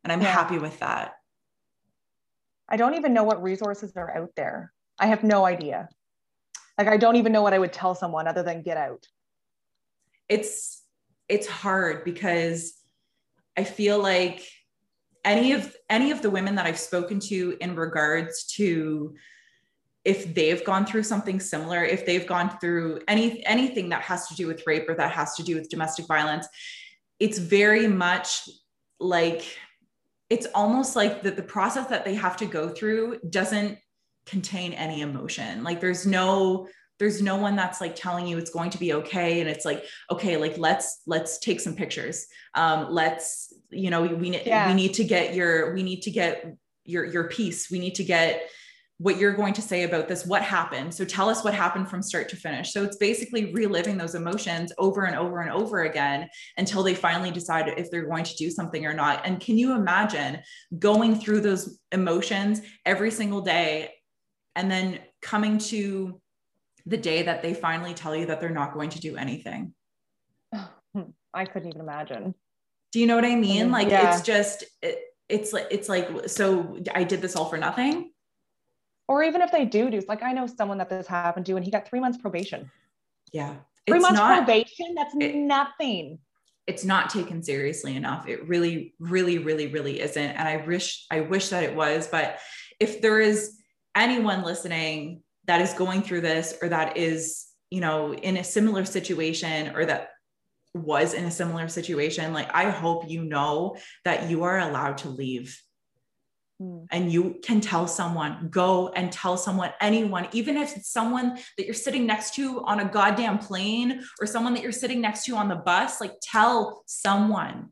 And i'm yeah. happy with that. I don't even know what resources are out there. I have no idea. Like i don't even know what i would tell someone other than get out. It's it's hard because I feel like any of any of the women that I've spoken to in regards to if they've gone through something similar, if they've gone through any anything that has to do with rape or that has to do with domestic violence, it's very much like it's almost like that the process that they have to go through doesn't contain any emotion. Like there's no there's no one that's like telling you it's going to be okay and it's like okay like let's let's take some pictures. Um let's you know we yeah. we need to get your we need to get your your piece. We need to get what you're going to say about this. What happened? So tell us what happened from start to finish. So it's basically reliving those emotions over and over and over again until they finally decide if they're going to do something or not. And can you imagine going through those emotions every single day and then coming to the day that they finally tell you that they're not going to do anything. I couldn't even imagine. Do you know what I mean? Like yeah. it's just it, it's like it's like so I did this all for nothing. Or even if they do do like I know someone that this happened to and he got 3 months probation. Yeah. Three it's months not, probation, that's it, nothing. It's not taken seriously enough. It really really really really isn't and I wish I wish that it was, but if there is anyone listening that is going through this or that is you know in a similar situation or that was in a similar situation like i hope you know that you are allowed to leave mm. and you can tell someone go and tell someone anyone even if it's someone that you're sitting next to on a goddamn plane or someone that you're sitting next to on the bus like tell someone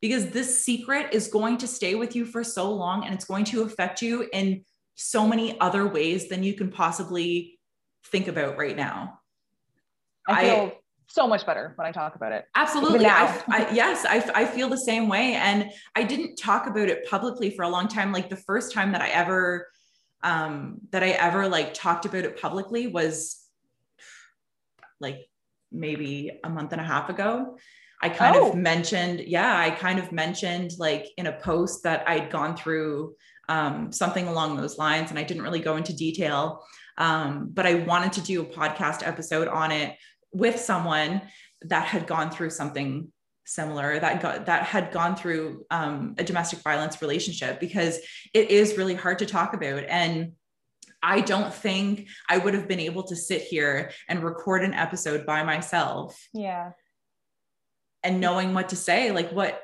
because this secret is going to stay with you for so long and it's going to affect you in so many other ways than you can possibly think about right now. I feel I, so much better when I talk about it. Absolutely. I, I, yes, I, I feel the same way. And I didn't talk about it publicly for a long time. Like the first time that I ever, um, that I ever like talked about it publicly was like maybe a month and a half ago. I kind oh. of mentioned, yeah, I kind of mentioned like in a post that I'd gone through um, something along those lines. And I didn't really go into detail, um, but I wanted to do a podcast episode on it with someone that had gone through something similar that got that had gone through um, a domestic violence relationship because it is really hard to talk about and I don't think I would have been able to sit here and record an episode by myself. Yeah. And knowing what to say, like what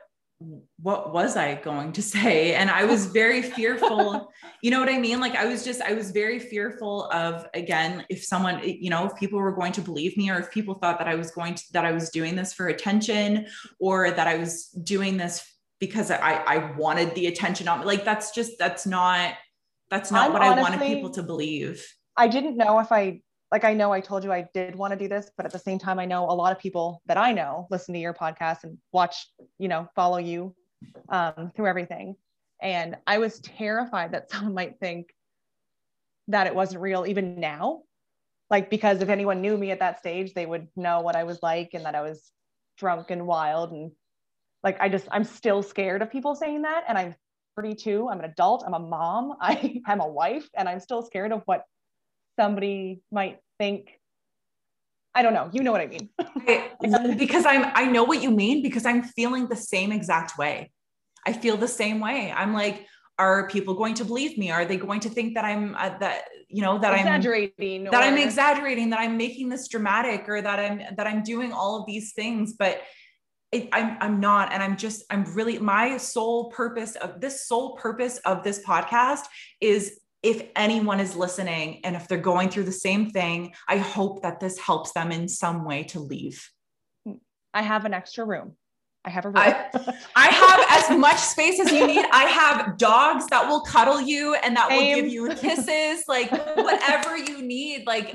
what was I going to say? And I was very fearful. You know what I mean? Like I was just, I was very fearful of, again, if someone, you know, if people were going to believe me or if people thought that I was going to, that I was doing this for attention or that I was doing this because I, I wanted the attention on me. Like that's just, that's not, that's not I'm what honestly, I wanted people to believe. I didn't know if I like I know I told you I did want to do this, but at the same time, I know a lot of people that I know listen to your podcast and watch, you know, follow you um, through everything. And I was terrified that someone might think that it wasn't real even now. Like, because if anyone knew me at that stage, they would know what I was like and that I was drunk and wild. And like, I just, I'm still scared of people saying that. And I'm 32, I'm an adult, I'm a mom, I am a wife, and I'm still scared of what somebody might think I don't know. You know what I mean. because I'm I know what you mean because I'm feeling the same exact way. I feel the same way. I'm like are people going to believe me? Are they going to think that I'm uh, that you know that exaggerating I'm exaggerating that I'm exaggerating that I'm making this dramatic or that I'm that I'm doing all of these things but it, I'm I'm not and I'm just I'm really my sole purpose of this sole purpose of this podcast is if anyone is listening and if they're going through the same thing, I hope that this helps them in some way to leave. I have an extra room. I have a room. I, I have as much space as you need. I have dogs that will cuddle you and that Same. will give you kisses, like whatever you need. Like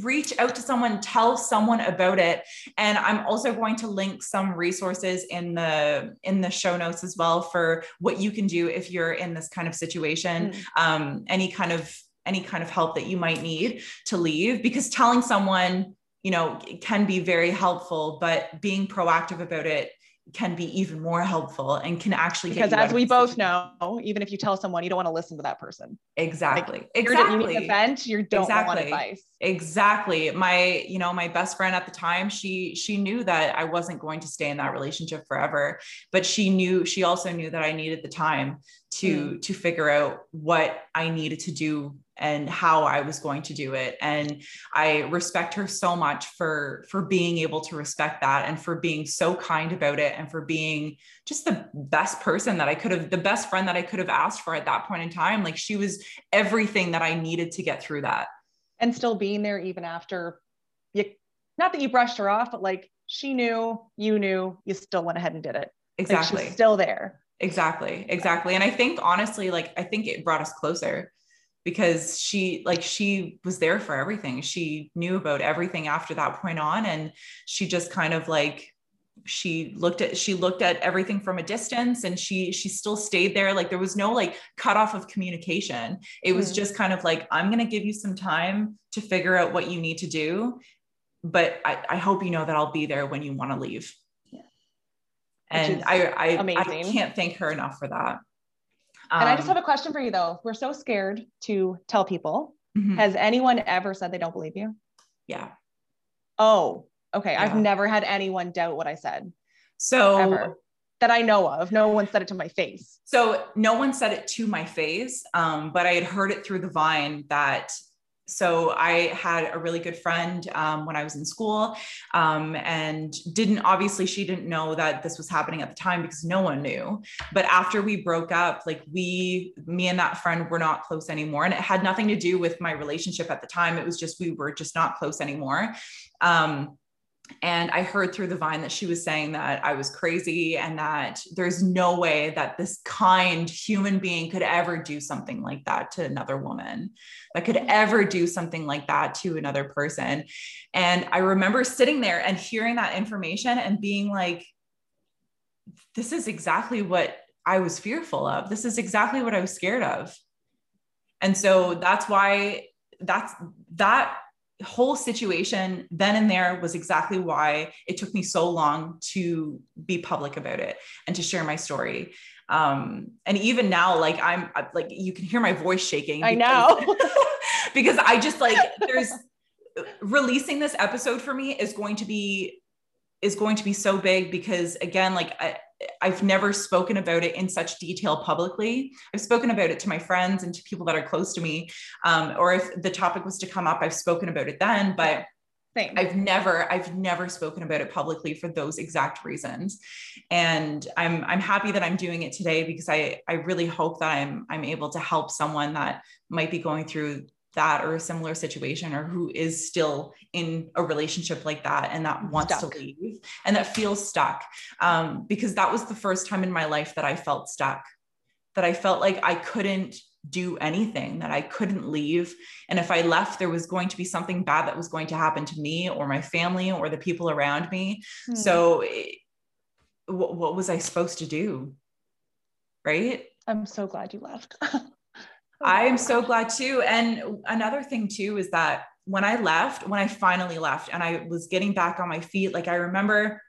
reach out to someone, tell someone about it. And I'm also going to link some resources in the in the show notes as well for what you can do if you're in this kind of situation. Mm. Um, any kind of any kind of help that you might need to leave because telling someone you know can be very helpful but being proactive about it can be even more helpful and can actually because as we both know even if you tell someone you don't want to listen to that person exactly like, exactly you need vent you don't exactly. want advice exactly my you know my best friend at the time she she knew that i wasn't going to stay in that relationship forever but she knew she also knew that i needed the time to mm. to figure out what I needed to do and how I was going to do it. And I respect her so much for for being able to respect that and for being so kind about it and for being just the best person that I could have the best friend that I could have asked for at that point in time. Like she was everything that I needed to get through that. And still being there even after you not that you brushed her off, but like she knew, you knew, you still went ahead and did it. Exactly. Like still there. Exactly. Exactly. And I think honestly, like I think it brought us closer because she like she was there for everything. She knew about everything after that point on and she just kind of like she looked at she looked at everything from a distance and she she still stayed there like there was no like cutoff of communication it was mm. just kind of like i'm going to give you some time to figure out what you need to do but I, I hope you know that i'll be there when you want to leave yeah. and I I, amazing. I can't thank her enough for that and I just um, have a question for you though. We're so scared to tell people. Mm-hmm. Has anyone ever said they don't believe you? Yeah. Oh, okay. Yeah. I've never had anyone doubt what I said. So ever. that I know of. No one said it to my face. So no one said it to my face. Um, but I had heard it through the vine that so I had a really good friend um, when I was in school, um, and didn't obviously she didn't know that this was happening at the time because no one knew. But after we broke up, like we, me and that friend were not close anymore, and it had nothing to do with my relationship at the time. It was just we were just not close anymore. Um, and I heard through the vine that she was saying that I was crazy and that there's no way that this kind human being could ever do something like that to another woman, that could ever do something like that to another person. And I remember sitting there and hearing that information and being like, this is exactly what I was fearful of. This is exactly what I was scared of. And so that's why that's that whole situation then and there was exactly why it took me so long to be public about it and to share my story. Um and even now like i'm like you can hear my voice shaking i know. because i just like there's releasing this episode for me is going to be is going to be so big because again like I, I've never spoken about it in such detail publicly. I've spoken about it to my friends and to people that are close to me. Um, or if the topic was to come up, I've spoken about it then, but Same. I've never, I've never spoken about it publicly for those exact reasons. And I'm, I'm happy that I'm doing it today because I, I really hope that I'm, I'm able to help someone that might be going through that or a similar situation or who is still in a relationship like that and that wants stuck. to leave and that feels stuck. Um, because that was the first time in my life that i felt stuck that i felt like i couldn't do anything that i couldn't leave. And if i left there was going to be something bad that was going to happen to me or my family or the people around me. Hmm. so it, what, what was i supposed to do? Right? I'm so glad you left I am so glad too. And another thing too is that when I left, when I finally left and I was getting back on my feet, like I remember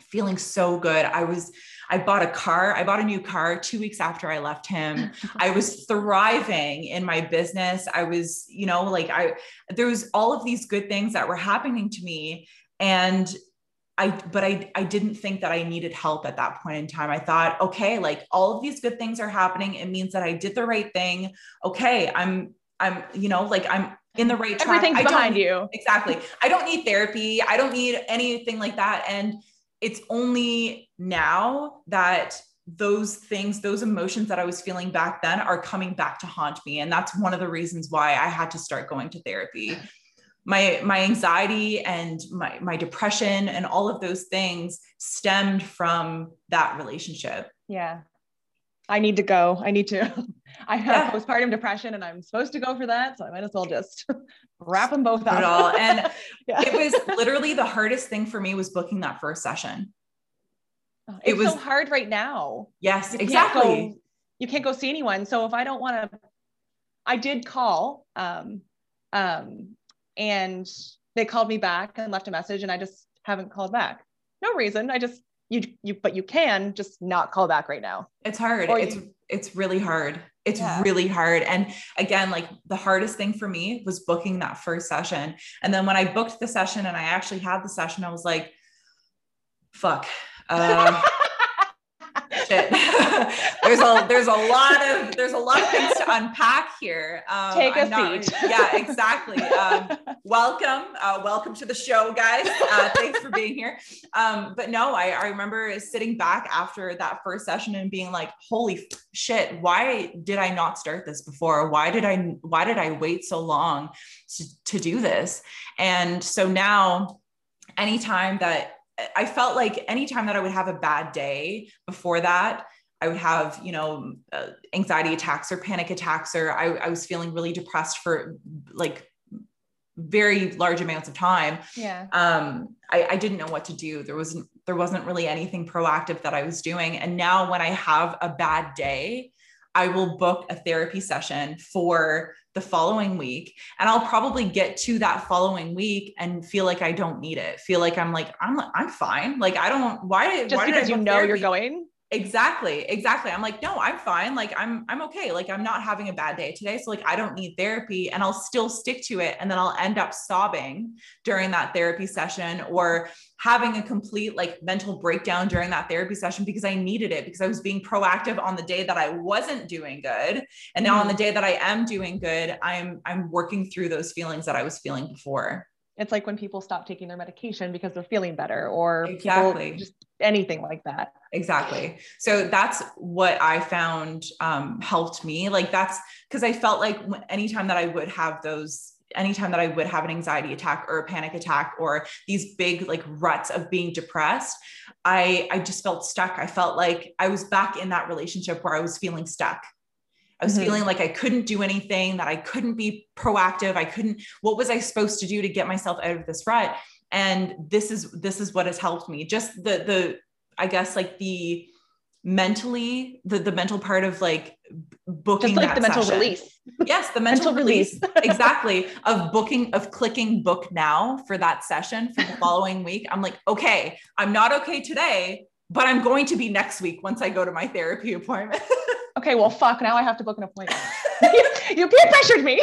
feeling so good. I was, I bought a car. I bought a new car two weeks after I left him. I was thriving in my business. I was, you know, like I, there was all of these good things that were happening to me. And I, but I, I didn't think that I needed help at that point in time. I thought, okay, like all of these good things are happening. It means that I did the right thing. Okay. I'm, I'm, you know, like I'm in the right track. Everything's behind you. Exactly. I don't need therapy. I don't need anything like that. And it's only now that those things, those emotions that I was feeling back then are coming back to haunt me. And that's one of the reasons why I had to start going to therapy my my anxiety and my my depression and all of those things stemmed from that relationship. Yeah. I need to go. I need to i have yeah. postpartum depression and i'm supposed to go for that so i might as well just wrap them both up. all. and yeah. it was literally the hardest thing for me was booking that first session. Oh, it was so hard right now. Yes you exactly. can't go, you can't go see anyone. So if i don't want to i did call um um and they called me back and left a message and I just haven't called back. No reason. I just you you but you can just not call back right now. It's hard. Or it's you, it's really hard. It's yeah. really hard. And again, like the hardest thing for me was booking that first session. And then when I booked the session and I actually had the session, I was like, fuck. Uh, shit. there's a there's a lot of there's a lot of things to unpack here. Um, Take a not, seat. Yeah, exactly. Um, welcome, uh, welcome to the show, guys. Uh, thanks for being here. Um, but no, I, I remember sitting back after that first session and being like, "Holy shit! Why did I not start this before? Why did I why did I wait so long to, to do this?" And so now, anytime that I felt like anytime that I would have a bad day before that, I would have, you know, uh, anxiety attacks or panic attacks, or I, I was feeling really depressed for like very large amounts of time. Yeah. Um, I, I didn't know what to do. There wasn't there wasn't really anything proactive that I was doing. And now when I have a bad day, I will book a therapy session for the following week and I'll probably get to that following week and feel like I don't need it. Feel like I'm like I'm I'm fine. Like I don't why just why because you know therapy? you're going exactly exactly. I'm like no i'm fine. Like i'm i'm okay. Like i'm not having a bad day today so like i don't need therapy and i'll still stick to it and then i'll end up sobbing during that therapy session or having a complete like mental breakdown during that therapy session because i needed it because i was being proactive on the day that i wasn't doing good and now on the mm-hmm. day that i am doing good i'm i'm working through those feelings that i was feeling before it's like when people stop taking their medication because they're feeling better or exactly. just anything like that. Exactly. So that's what i found um, helped me. Like that's because i felt like anytime that i would have those anytime that i would have an anxiety attack or a panic attack or these big like ruts of being depressed i i just felt stuck. I felt like i was back in that relationship where i was feeling stuck I was mm-hmm. feeling like I couldn't do anything, that I couldn't be proactive. I couldn't, what was I supposed to do to get myself out of this rut? And this is, this is what has helped me. Just the, the, I guess like the mentally, the, the mental part of like booking Just like the mental session. release. Yes, the mental, mental release. exactly. Of booking, of clicking book now for that session for the following week. I'm like, okay, I'm not okay today, but I'm going to be next week once I go to my therapy appointment. okay, well, fuck, now I have to book an appointment. you peer pressured me,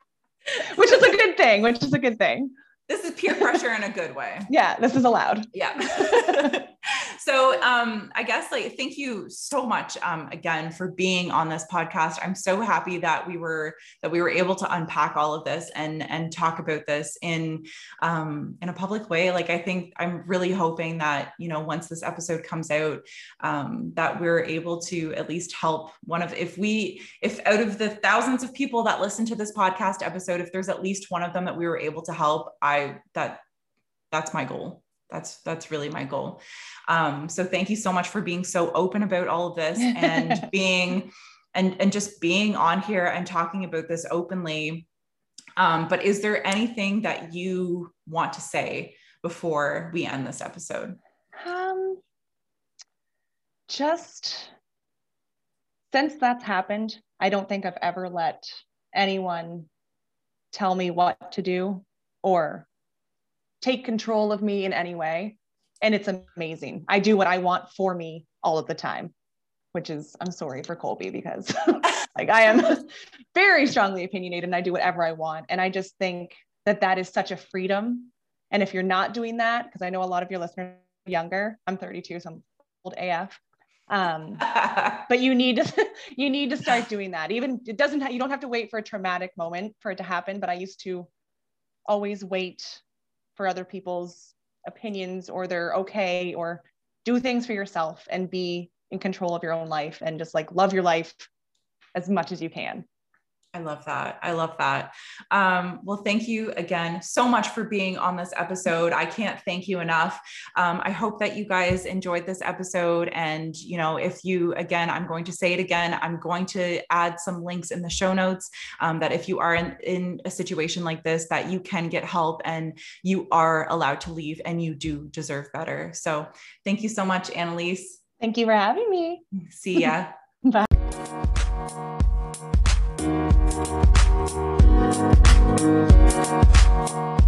which is a good thing, which is a good thing. This is peer pressure in a good way. Yeah, this is allowed. Yeah. so um, I guess like thank you so much um, again for being on this podcast. I'm so happy that we were that we were able to unpack all of this and and talk about this in um, in a public way. Like I think I'm really hoping that you know once this episode comes out um, that we're able to at least help one of if we if out of the thousands of people that listen to this podcast episode if there's at least one of them that we were able to help I that that's my goal that's that's really my goal. Um, so thank you so much for being so open about all of this and being and and just being on here and talking about this openly. Um, but is there anything that you want to say before we end this episode? Um just since that's happened i don't think i've ever let anyone tell me what to do or take control of me in any way. And it's amazing. I do what I want for me all of the time, which is, I'm sorry for Colby because like I am very strongly opinionated and I do whatever I want. And I just think that that is such a freedom. And if you're not doing that, because I know a lot of your listeners are younger, I'm 32, so I'm old AF. Um, but you need to you need to start doing that. Even it doesn't ha- you don't have to wait for a traumatic moment for it to happen. But I used to always wait for other people's opinions or they're okay or do things for yourself and be in control of your own life and just like love your life as much as you can. I love that. I love that. Um, well, thank you again so much for being on this episode. I can't thank you enough. Um, I hope that you guys enjoyed this episode. And, you know, if you, again, I'm going to say it again, I'm going to add some links in the show notes um, that if you are in, in a situation like this, that you can get help and you are allowed to leave and you do deserve better. So thank you so much, Annalise. Thank you for having me. See ya. Thank you.